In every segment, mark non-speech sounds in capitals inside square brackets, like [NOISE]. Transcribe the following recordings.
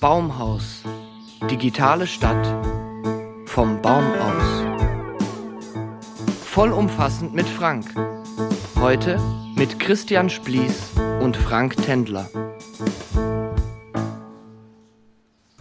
Baumhaus. Digitale Stadt. Vom Baum aus. Vollumfassend mit Frank. Heute mit Christian Splies und Frank Tendler.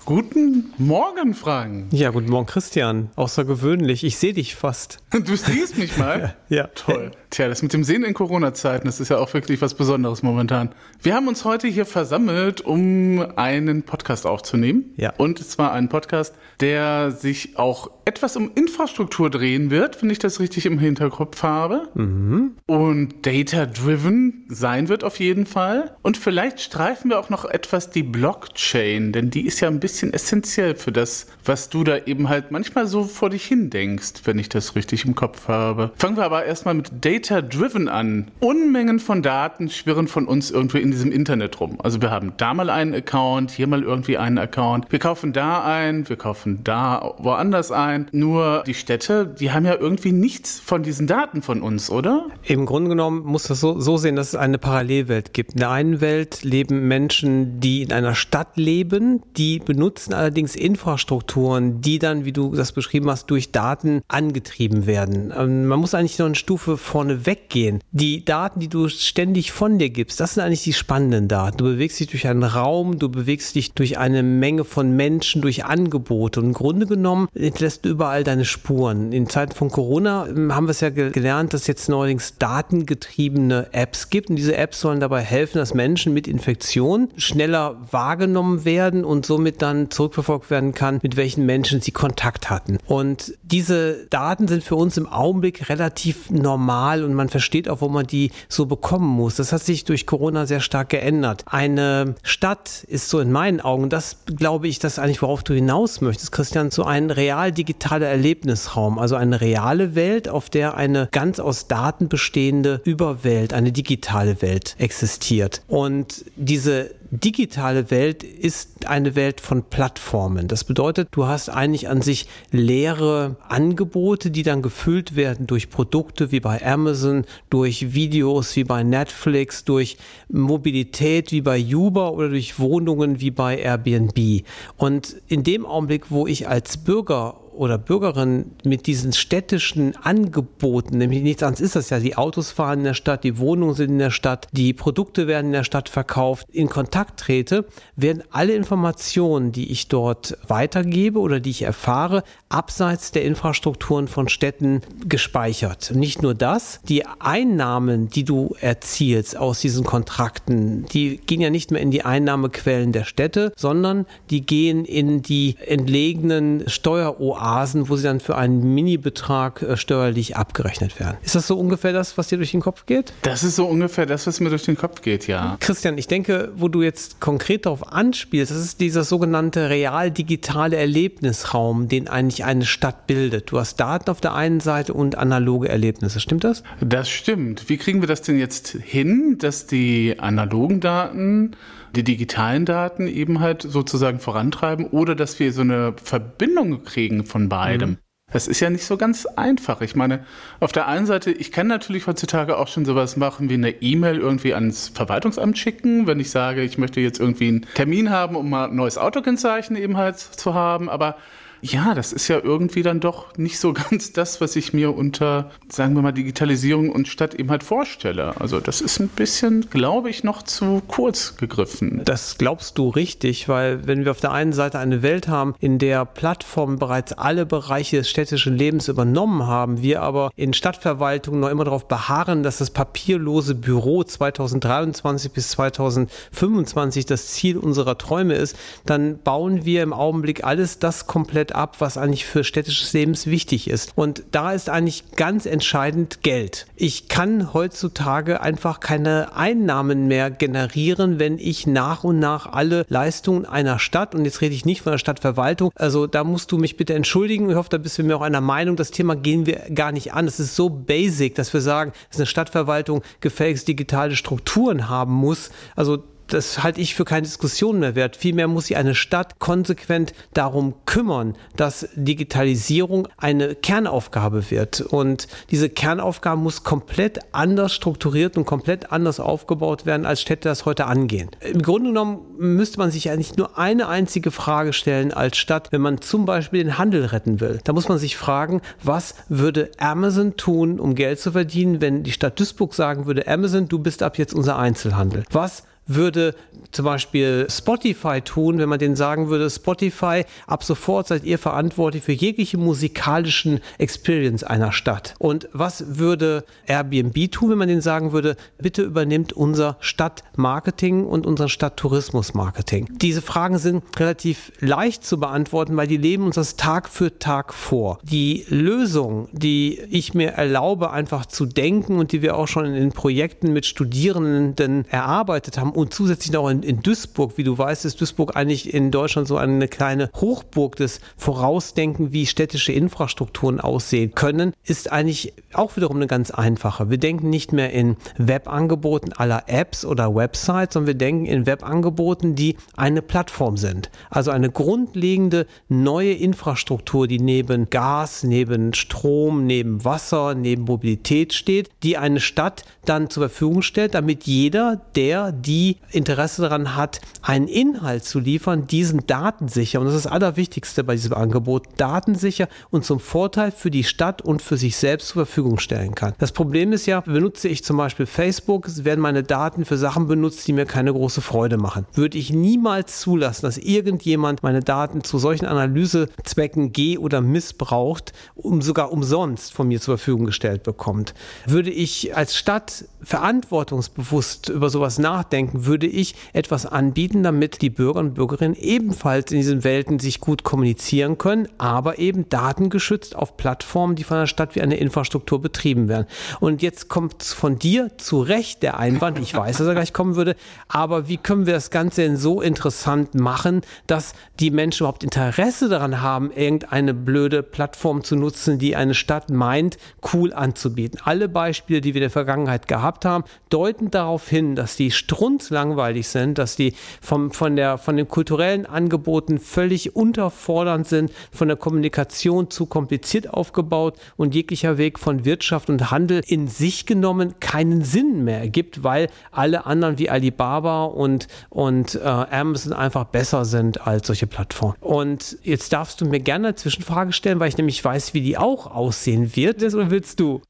Guten Morgen, Frank. Ja, guten Morgen, Christian. Außergewöhnlich. Ich sehe dich fast. Du siehst mich mal? [LAUGHS] ja. Toll. Tja, das mit dem Sehen in Corona-Zeiten, das ist ja auch wirklich was Besonderes momentan. Wir haben uns heute hier versammelt, um einen Podcast aufzunehmen. Ja. Und zwar einen Podcast, der sich auch etwas um Infrastruktur drehen wird, wenn ich das richtig im Hinterkopf habe. Mhm. Und data-driven sein wird auf jeden Fall. Und vielleicht streifen wir auch noch etwas die Blockchain, denn die ist ja ein bisschen essentiell für das, was du da eben halt manchmal so vor dich hin denkst, wenn ich das richtig im Kopf habe. Fangen wir aber erstmal mit Data-driven an. Unmengen von Daten schwirren von uns irgendwie in diesem Internet rum. Also wir haben da mal einen Account, hier mal irgendwie einen Account. Wir kaufen da ein, wir kaufen da woanders ein. Nur die Städte, die haben ja irgendwie nichts von diesen Daten von uns, oder? Im Grunde genommen muss das so, so sehen, dass es eine Parallelwelt gibt. In der einen Welt leben Menschen, die in einer Stadt leben, die benutzen allerdings Infrastrukturen, die dann, wie du das beschrieben hast, durch Daten angetrieben werden. Ähm, man muss eigentlich noch eine Stufe vorne weggehen. Die Daten, die du ständig von dir gibst, das sind eigentlich die spannenden Daten. Du bewegst dich durch einen Raum, du bewegst dich durch eine Menge von Menschen, durch Angebote. Und im Grunde genommen hinterlässt du überall deine Spuren. In Zeiten von Corona ähm, haben wir es ja gelernt, dass es jetzt neuerdings datengetriebene Apps gibt. Und diese Apps sollen dabei helfen, dass Menschen mit Infektion schneller wahrgenommen werden und somit dann zurückverfolgt werden kann, mit welchen Menschen sie Kontakt hatten. Und diese Daten sind für uns im Augenblick relativ normal und man versteht auch, wo man die so bekommen muss. Das hat sich durch Corona sehr stark geändert. Eine Stadt ist so in meinen Augen, das glaube ich, das eigentlich, worauf du hinaus möchtest, Christian, so ein real digitaler Erlebnisraum, also eine reale Welt, auf der eine ganz aus Daten bestehende Überwelt, eine digitale Welt existiert. Und diese digitale Welt ist eine Welt von Plattformen. Das bedeutet, du hast eigentlich an sich leere Angebote, die dann gefüllt werden durch Produkte wie bei Amazon, durch Videos wie bei Netflix, durch Mobilität wie bei Uber oder durch Wohnungen wie bei Airbnb. Und in dem Augenblick, wo ich als Bürger oder Bürgerin mit diesen städtischen Angeboten, nämlich nichts anderes ist das ja, die Autos fahren in der Stadt, die Wohnungen sind in der Stadt, die Produkte werden in der Stadt verkauft, in Kontakt trete, werden alle Informationen, die ich dort weitergebe oder die ich erfahre, abseits der Infrastrukturen von Städten gespeichert. Nicht nur das, die Einnahmen, die du erzielst aus diesen Kontrakten, die gehen ja nicht mehr in die Einnahmequellen der Städte, sondern die gehen in die entlegenen Steueroasen, wo sie dann für einen Mini-Betrag äh, steuerlich abgerechnet werden. Ist das so ungefähr das, was dir durch den Kopf geht? Das ist so ungefähr das, was mir durch den Kopf geht, ja. Christian, ich denke, wo du jetzt konkret darauf anspielst, das ist dieser sogenannte real-digitale Erlebnisraum, den eigentlich eine Stadt bildet. Du hast Daten auf der einen Seite und analoge Erlebnisse. Stimmt das? Das stimmt. Wie kriegen wir das denn jetzt hin, dass die analogen Daten die digitalen Daten eben halt sozusagen vorantreiben oder dass wir so eine Verbindung kriegen von beidem? Mhm. Das ist ja nicht so ganz einfach. Ich meine, auf der einen Seite, ich kann natürlich heutzutage auch schon sowas machen wie eine E-Mail irgendwie ans Verwaltungsamt schicken, wenn ich sage, ich möchte jetzt irgendwie einen Termin haben, um mal ein neues Autokennzeichen eben halt zu haben. Aber ja, das ist ja irgendwie dann doch nicht so [LAUGHS] ganz das, was ich mir unter, sagen wir mal, Digitalisierung und Stadt eben halt vorstelle. Also das ist ein bisschen, glaube ich, noch zu kurz gegriffen. Das glaubst du richtig, weil wenn wir auf der einen Seite eine Welt haben, in der Plattformen bereits alle Bereiche des städtischen Lebens übernommen haben, wir aber in Stadtverwaltungen noch immer darauf beharren, dass das papierlose Büro 2023 bis 2025 das Ziel unserer Träume ist, dann bauen wir im Augenblick alles das komplett ab, was eigentlich für städtisches Leben wichtig ist. Und da ist eigentlich ganz entscheidend Geld. Ich kann heutzutage einfach keine Einnahmen mehr generieren, wenn ich nach und nach alle Leistungen einer Stadt, und jetzt rede ich nicht von der Stadtverwaltung, also da musst du mich bitte entschuldigen, ich hoffe, da bist du mir auch einer Meinung, das Thema gehen wir gar nicht an. Es ist so basic, dass wir sagen, dass eine Stadtverwaltung gefälligst digitale Strukturen haben muss. Also das halte ich für keine Diskussion mehr wert. Vielmehr muss sich eine Stadt konsequent darum kümmern, dass Digitalisierung eine Kernaufgabe wird. Und diese Kernaufgabe muss komplett anders strukturiert und komplett anders aufgebaut werden, als Städte das heute angehen. Im Grunde genommen müsste man sich eigentlich nur eine einzige Frage stellen als Stadt, wenn man zum Beispiel den Handel retten will. Da muss man sich fragen, was würde Amazon tun, um Geld zu verdienen, wenn die Stadt Duisburg sagen würde, Amazon, du bist ab jetzt unser Einzelhandel. Was würde zum Beispiel Spotify tun, wenn man denen sagen würde, Spotify, ab sofort seid ihr verantwortlich für jegliche musikalischen Experience einer Stadt. Und was würde Airbnb tun, wenn man denen sagen würde, bitte übernimmt unser Stadtmarketing und unseren Stadttourismusmarketing? Diese Fragen sind relativ leicht zu beantworten, weil die leben uns das Tag für Tag vor. Die Lösung, die ich mir erlaube, einfach zu denken und die wir auch schon in den Projekten mit Studierenden erarbeitet haben, und zusätzlich noch in, in Duisburg, wie du weißt, ist Duisburg eigentlich in Deutschland so eine kleine Hochburg des Vorausdenken, wie städtische Infrastrukturen aussehen können, ist eigentlich auch wiederum eine ganz einfache. Wir denken nicht mehr in Webangeboten aller Apps oder Websites, sondern wir denken in Webangeboten, die eine Plattform sind. Also eine grundlegende neue Infrastruktur, die neben Gas, neben Strom, neben Wasser, neben Mobilität steht, die eine Stadt dann zur Verfügung stellt, damit jeder, der die die Interesse daran hat, einen Inhalt zu liefern, diesen datensicher, und das ist das Allerwichtigste bei diesem Angebot, datensicher und zum Vorteil für die Stadt und für sich selbst zur Verfügung stellen kann. Das Problem ist ja, benutze ich zum Beispiel Facebook, werden meine Daten für Sachen benutzt, die mir keine große Freude machen. Würde ich niemals zulassen, dass irgendjemand meine Daten zu solchen Analysezwecken geh- oder missbraucht, um sogar umsonst von mir zur Verfügung gestellt bekommt. Würde ich als Stadt verantwortungsbewusst über sowas nachdenken, würde ich etwas anbieten, damit die Bürger und Bürgerinnen ebenfalls in diesen Welten sich gut kommunizieren können, aber eben datengeschützt auf Plattformen, die von der Stadt wie eine Infrastruktur betrieben werden. Und jetzt kommt von dir zu Recht der Einwand, ich weiß, dass er gleich kommen würde, aber wie können wir das Ganze denn so interessant machen, dass die Menschen überhaupt Interesse daran haben, irgendeine blöde Plattform zu nutzen, die eine Stadt meint, cool anzubieten. Alle Beispiele, die wir in der Vergangenheit gehabt haben, deuten darauf hin, dass die Strunz langweilig sind, dass die vom, von, der, von den kulturellen Angeboten völlig unterfordernd sind, von der Kommunikation zu kompliziert aufgebaut und jeglicher Weg von Wirtschaft und Handel in sich genommen keinen Sinn mehr ergibt, weil alle anderen wie Alibaba und, und äh, Amazon einfach besser sind als solche Plattformen. Und jetzt darfst du mir gerne eine Zwischenfrage stellen, weil ich nämlich weiß, wie die auch aussehen wird. Oder willst du?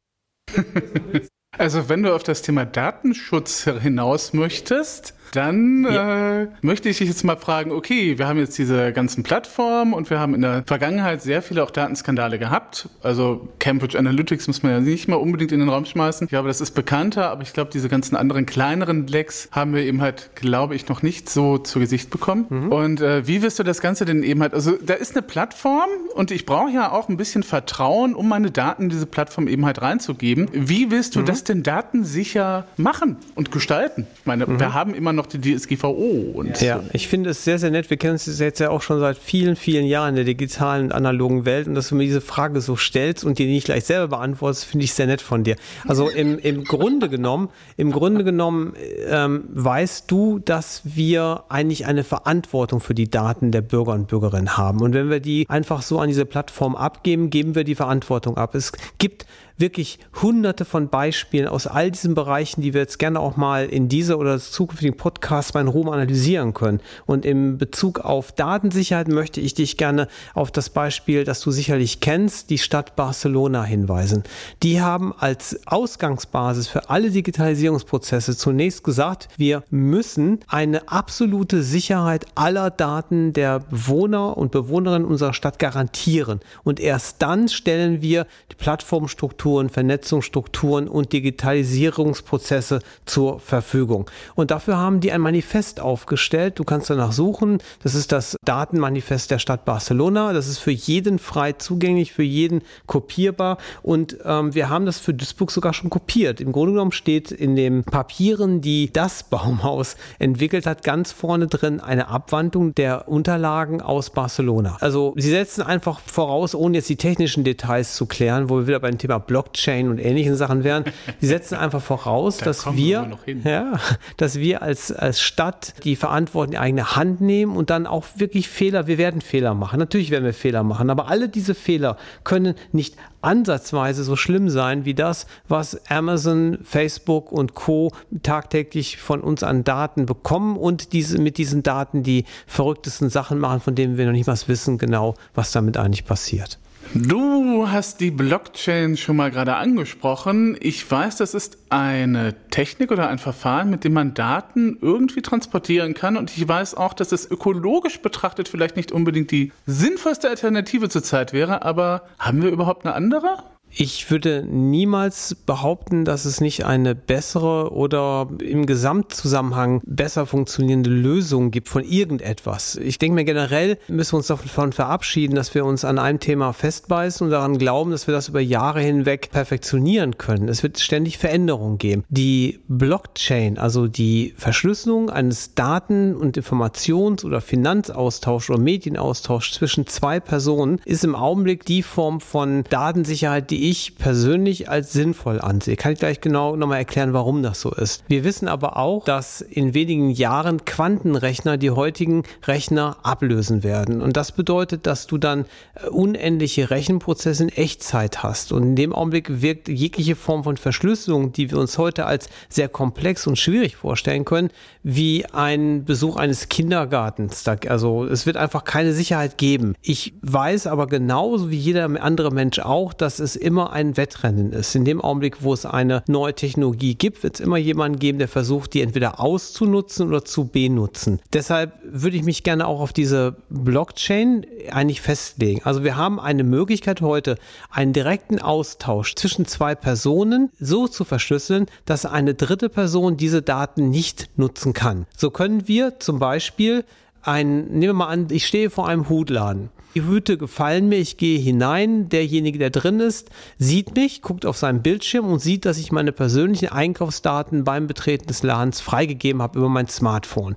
[LAUGHS] Also wenn du auf das Thema Datenschutz [LAUGHS] hinaus möchtest, dann ja. äh, möchte ich dich jetzt mal fragen, okay, wir haben jetzt diese ganzen Plattformen und wir haben in der Vergangenheit sehr viele auch Datenskandale gehabt. Also Cambridge Analytics muss man ja nicht mal unbedingt in den Raum schmeißen. Ich glaube, das ist bekannter, aber ich glaube, diese ganzen anderen kleineren Lecks haben wir eben halt, glaube ich, noch nicht so zu Gesicht bekommen. Mhm. Und äh, wie wirst du das Ganze denn eben halt, also da ist eine Plattform und ich brauche ja auch ein bisschen Vertrauen, um meine Daten in diese Plattform eben halt reinzugeben. Wie willst du mhm. das denn datensicher machen und gestalten? Ich meine, mhm. wir haben immer noch die DSGVO. Und ja, so. ich finde es sehr, sehr nett. Wir kennen uns jetzt ja auch schon seit vielen, vielen Jahren in der digitalen und analogen Welt und dass du mir diese Frage so stellst und die nicht gleich selber beantwortest, finde ich sehr nett von dir. Also im, im Grunde genommen, im Grunde genommen ähm, weißt du, dass wir eigentlich eine Verantwortung für die Daten der Bürger und Bürgerinnen haben. Und wenn wir die einfach so an diese Plattform abgeben, geben wir die Verantwortung ab. Es gibt wirklich hunderte von Beispielen aus all diesen Bereichen, die wir jetzt gerne auch mal in dieser oder zukünftigen Podcast mal in Ruhm analysieren können. Und im Bezug auf Datensicherheit möchte ich dich gerne auf das Beispiel, das du sicherlich kennst, die Stadt Barcelona hinweisen. Die haben als Ausgangsbasis für alle Digitalisierungsprozesse zunächst gesagt, wir müssen eine absolute Sicherheit aller Daten der Bewohner und Bewohnerinnen unserer Stadt garantieren. Und erst dann stellen wir die Plattformstruktur Strukturen, Vernetzungsstrukturen und Digitalisierungsprozesse zur Verfügung. Und dafür haben die ein Manifest aufgestellt. Du kannst danach suchen. Das ist das Datenmanifest der Stadt Barcelona. Das ist für jeden frei zugänglich, für jeden kopierbar. Und ähm, wir haben das für Duisburg sogar schon kopiert. Im Grunde genommen steht in den Papieren, die das Baumhaus entwickelt hat, ganz vorne drin eine Abwandlung der Unterlagen aus Barcelona. Also sie setzen einfach voraus, ohne jetzt die technischen Details zu klären, wo wir wieder beim Thema Blockchain Blockchain und ähnlichen Sachen wären. Die setzen einfach voraus, da dass wir, wir ja, dass wir als, als Stadt die Verantwortung in die eigene Hand nehmen und dann auch wirklich Fehler, wir werden Fehler machen. Natürlich werden wir Fehler machen, aber alle diese Fehler können nicht ansatzweise so schlimm sein wie das, was Amazon, Facebook und Co. tagtäglich von uns an Daten bekommen und diese, mit diesen Daten die verrücktesten Sachen machen, von denen wir noch nicht mal wissen genau, was damit eigentlich passiert. Du hast die Blockchain schon mal gerade angesprochen. Ich weiß, das ist eine Technik oder ein Verfahren, mit dem man Daten irgendwie transportieren kann. Und ich weiß auch, dass es ökologisch betrachtet vielleicht nicht unbedingt die sinnvollste Alternative zurzeit wäre. Aber haben wir überhaupt eine andere? Ich würde niemals behaupten, dass es nicht eine bessere oder im Gesamtzusammenhang besser funktionierende Lösung gibt von irgendetwas. Ich denke mir generell müssen wir uns davon verabschieden, dass wir uns an einem Thema festbeißen und daran glauben, dass wir das über Jahre hinweg perfektionieren können. Es wird ständig Veränderungen geben. Die Blockchain, also die Verschlüsselung eines Daten- und Informations- oder Finanzaustausch oder Medienaustausch zwischen zwei Personen, ist im Augenblick die Form von Datensicherheit, die ich persönlich als sinnvoll ansehe. Kann ich gleich genau nochmal erklären, warum das so ist. Wir wissen aber auch, dass in wenigen Jahren Quantenrechner die heutigen Rechner ablösen werden. Und das bedeutet, dass du dann äh, unendliche Rechenprozesse in Echtzeit hast. Und in dem Augenblick wirkt jegliche Form von Verschlüsselung, die wir uns heute als sehr komplex und schwierig vorstellen können, wie ein Besuch eines Kindergartens. Also es wird einfach keine Sicherheit geben. Ich weiß aber genauso wie jeder andere Mensch auch, dass es immer ein Wettrennen ist. In dem Augenblick, wo es eine neue Technologie gibt, wird es immer jemanden geben, der versucht, die entweder auszunutzen oder zu benutzen. Deshalb würde ich mich gerne auch auf diese Blockchain eigentlich festlegen. Also wir haben eine Möglichkeit heute, einen direkten Austausch zwischen zwei Personen so zu verschlüsseln, dass eine dritte Person diese Daten nicht nutzen kann. So können wir zum Beispiel ein, nehmen wir mal an, ich stehe vor einem Hutladen. Die Hüte gefallen mir, ich gehe hinein, derjenige, der drin ist, sieht mich, guckt auf seinen Bildschirm und sieht, dass ich meine persönlichen Einkaufsdaten beim Betreten des Ladens freigegeben habe über mein Smartphone.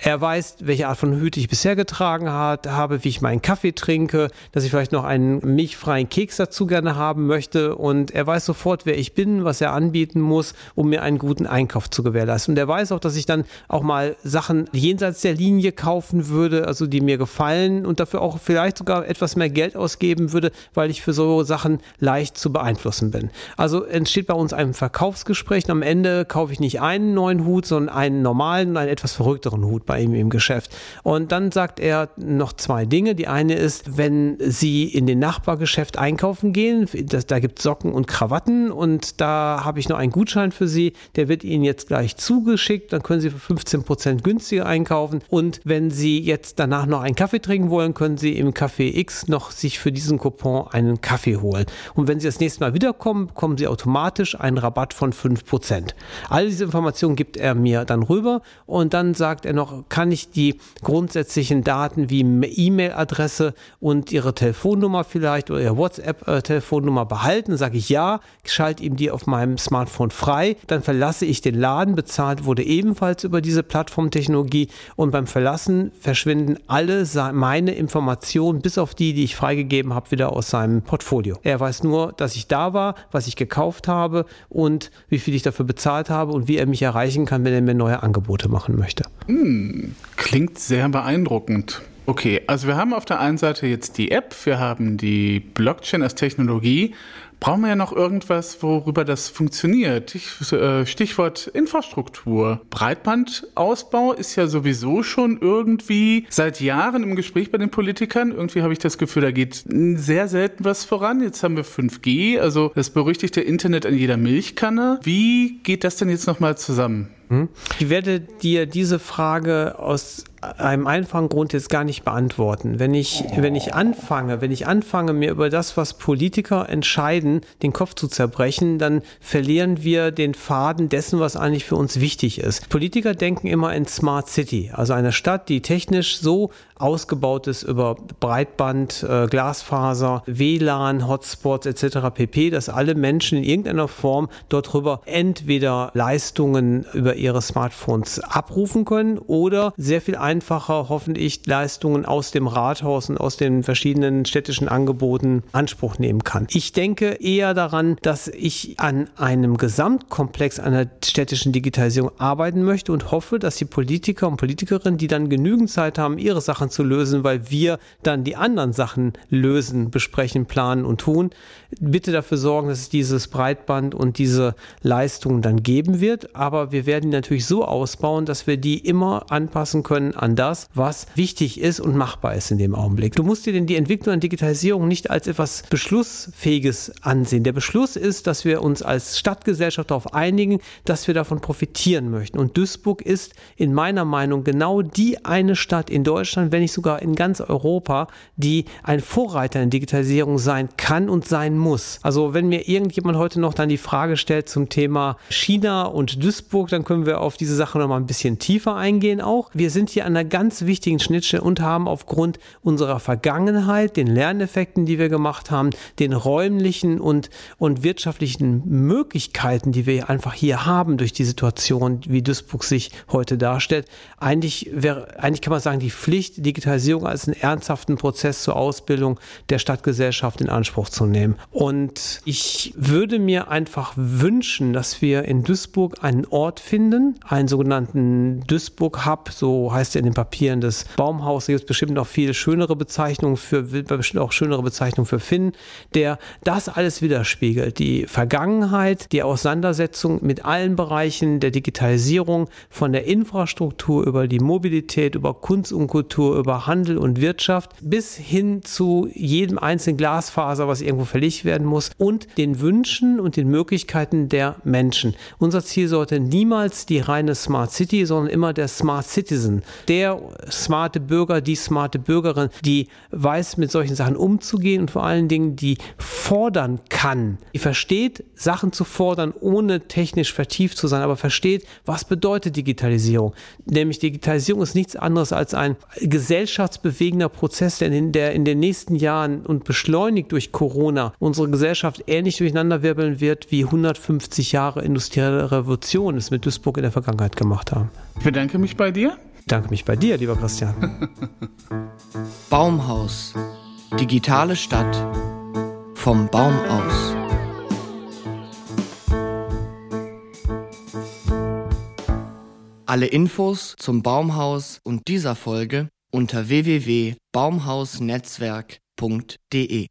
Er weiß, welche Art von Hüte ich bisher getragen habe, wie ich meinen Kaffee trinke, dass ich vielleicht noch einen milchfreien Keks dazu gerne haben möchte und er weiß sofort, wer ich bin, was er anbieten muss, um mir einen guten Einkauf zu gewährleisten. Und er weiß auch, dass ich dann auch mal Sachen jenseits der Linie kaufen würde, also die mir gefallen und dafür auch vielleicht sogar etwas mehr Geld ausgeben würde, weil ich für so Sachen leicht zu beeinflussen bin. Also entsteht bei uns ein Verkaufsgespräch und am Ende kaufe ich nicht einen neuen Hut, sondern einen normalen und einen etwas verrückteren Hut bei ihm im Geschäft. Und dann sagt er noch zwei Dinge. Die eine ist, wenn Sie in den Nachbargeschäft einkaufen gehen, das, da gibt es Socken und Krawatten und da habe ich noch einen Gutschein für Sie, der wird Ihnen jetzt gleich zugeschickt, dann können Sie für 15 Prozent günstiger einkaufen. Und wenn Sie jetzt danach noch einen Kaffee trinken wollen, können Sie im Café X noch sich für diesen Coupon einen Kaffee holen. Und wenn Sie das nächste Mal wiederkommen, bekommen Sie automatisch einen Rabatt von 5%. All diese Informationen gibt er mir dann rüber und dann sagt er noch, kann ich die grundsätzlichen Daten wie E-Mail-Adresse und Ihre Telefonnummer vielleicht oder Ihre WhatsApp-Telefonnummer behalten? Sage ich ja, schalte ihm die auf meinem Smartphone frei, dann verlasse ich den Laden, bezahlt wurde ebenfalls über diese Plattformtechnologie und beim Verlassen verschwinden alle meine Informationen, bis auf die, die ich freigegeben habe, wieder aus seinem Portfolio. Er weiß nur, dass ich da war, was ich gekauft habe und wie viel ich dafür bezahlt habe und wie er mich erreichen kann, wenn er mir neue Angebote machen möchte. Hm. Klingt sehr beeindruckend. Okay, also wir haben auf der einen Seite jetzt die App, wir haben die Blockchain als Technologie. Brauchen wir ja noch irgendwas, worüber das funktioniert? Äh, Stichwort Infrastruktur. Breitbandausbau ist ja sowieso schon irgendwie seit Jahren im Gespräch bei den Politikern. Irgendwie habe ich das Gefühl, da geht sehr selten was voran. Jetzt haben wir 5G, also das berüchtigte Internet an jeder Milchkanne. Wie geht das denn jetzt nochmal zusammen? Hm? Ich werde dir diese Frage aus einem einfachen Grund jetzt gar nicht beantworten. Wenn ich, wenn ich anfange, wenn ich anfange, mir über das, was Politiker entscheiden, den Kopf zu zerbrechen, dann verlieren wir den Faden dessen, was eigentlich für uns wichtig ist. Politiker denken immer in Smart City, also eine Stadt, die technisch so ausgebaut ist über Breitband, äh, Glasfaser, WLAN, Hotspots etc. pp, dass alle Menschen in irgendeiner Form dort drüber entweder Leistungen über ihre Smartphones abrufen können oder sehr viel einfacher hoffentlich Leistungen aus dem Rathaus und aus den verschiedenen städtischen Angeboten Anspruch nehmen kann. Ich denke eher daran, dass ich an einem Gesamtkomplex einer städtischen Digitalisierung arbeiten möchte und hoffe, dass die Politiker und Politikerinnen, die dann genügend Zeit haben, ihre Sachen zu lösen, weil wir dann die anderen Sachen lösen, besprechen, planen und tun, bitte dafür sorgen, dass es dieses Breitband und diese Leistungen dann geben wird. Aber wir werden natürlich so ausbauen, dass wir die immer anpassen können an das, was wichtig ist und machbar ist in dem Augenblick. Du musst dir denn die Entwicklung an Digitalisierung nicht als etwas Beschlussfähiges ansehen. Der Beschluss ist, dass wir uns als Stadtgesellschaft darauf einigen, dass wir davon profitieren möchten. Und Duisburg ist in meiner Meinung genau die eine Stadt in Deutschland, wenn nicht sogar in ganz Europa, die ein Vorreiter in Digitalisierung sein kann und sein muss. Also wenn mir irgendjemand heute noch dann die Frage stellt zum Thema China und Duisburg, dann können wir auf diese Sache noch mal ein bisschen tiefer eingehen auch. Wir sind hier einer ganz wichtigen Schnittstelle und haben aufgrund unserer Vergangenheit, den Lerneffekten, die wir gemacht haben, den räumlichen und, und wirtschaftlichen Möglichkeiten, die wir einfach hier haben durch die Situation, wie Duisburg sich heute darstellt, eigentlich wäre, eigentlich kann man sagen, die Pflicht, Digitalisierung als einen ernsthaften Prozess zur Ausbildung der Stadtgesellschaft in Anspruch zu nehmen. Und ich würde mir einfach wünschen, dass wir in Duisburg einen Ort finden, einen sogenannten Duisburg Hub, so heißt er in den Papieren des Baumhaus. Da gibt es bestimmt noch viel schönere Bezeichnungen für, bestimmt auch schönere Bezeichnungen für Finn, der das alles widerspiegelt. Die Vergangenheit, die Auseinandersetzung mit allen Bereichen der Digitalisierung, von der Infrastruktur über die Mobilität, über Kunst und Kultur, über Handel und Wirtschaft bis hin zu jedem einzelnen Glasfaser, was irgendwo verlegt werden muss und den Wünschen und den Möglichkeiten der Menschen. Unser Ziel sollte niemals die reine Smart City, sondern immer der Smart Citizen, der smarte Bürger, die smarte Bürgerin, die weiß, mit solchen Sachen umzugehen und vor allen Dingen, die fordern kann, die versteht, Sachen zu fordern, ohne technisch vertieft zu sein, aber versteht, was bedeutet Digitalisierung. Nämlich Digitalisierung ist nichts anderes als ein gesellschaftsbewegender Prozess, der in, der in den nächsten Jahren und beschleunigt durch Corona unsere Gesellschaft ähnlich durcheinanderwirbeln wird, wie 150 Jahre industrielle Revolution es mit Duisburg in der Vergangenheit gemacht haben. Ich bedanke mich bei dir. Ich danke mich bei dir, lieber Christian. [LAUGHS] Baumhaus. Digitale Stadt. Vom Baum aus. Alle Infos zum Baumhaus und dieser Folge unter www.baumhausnetzwerk.de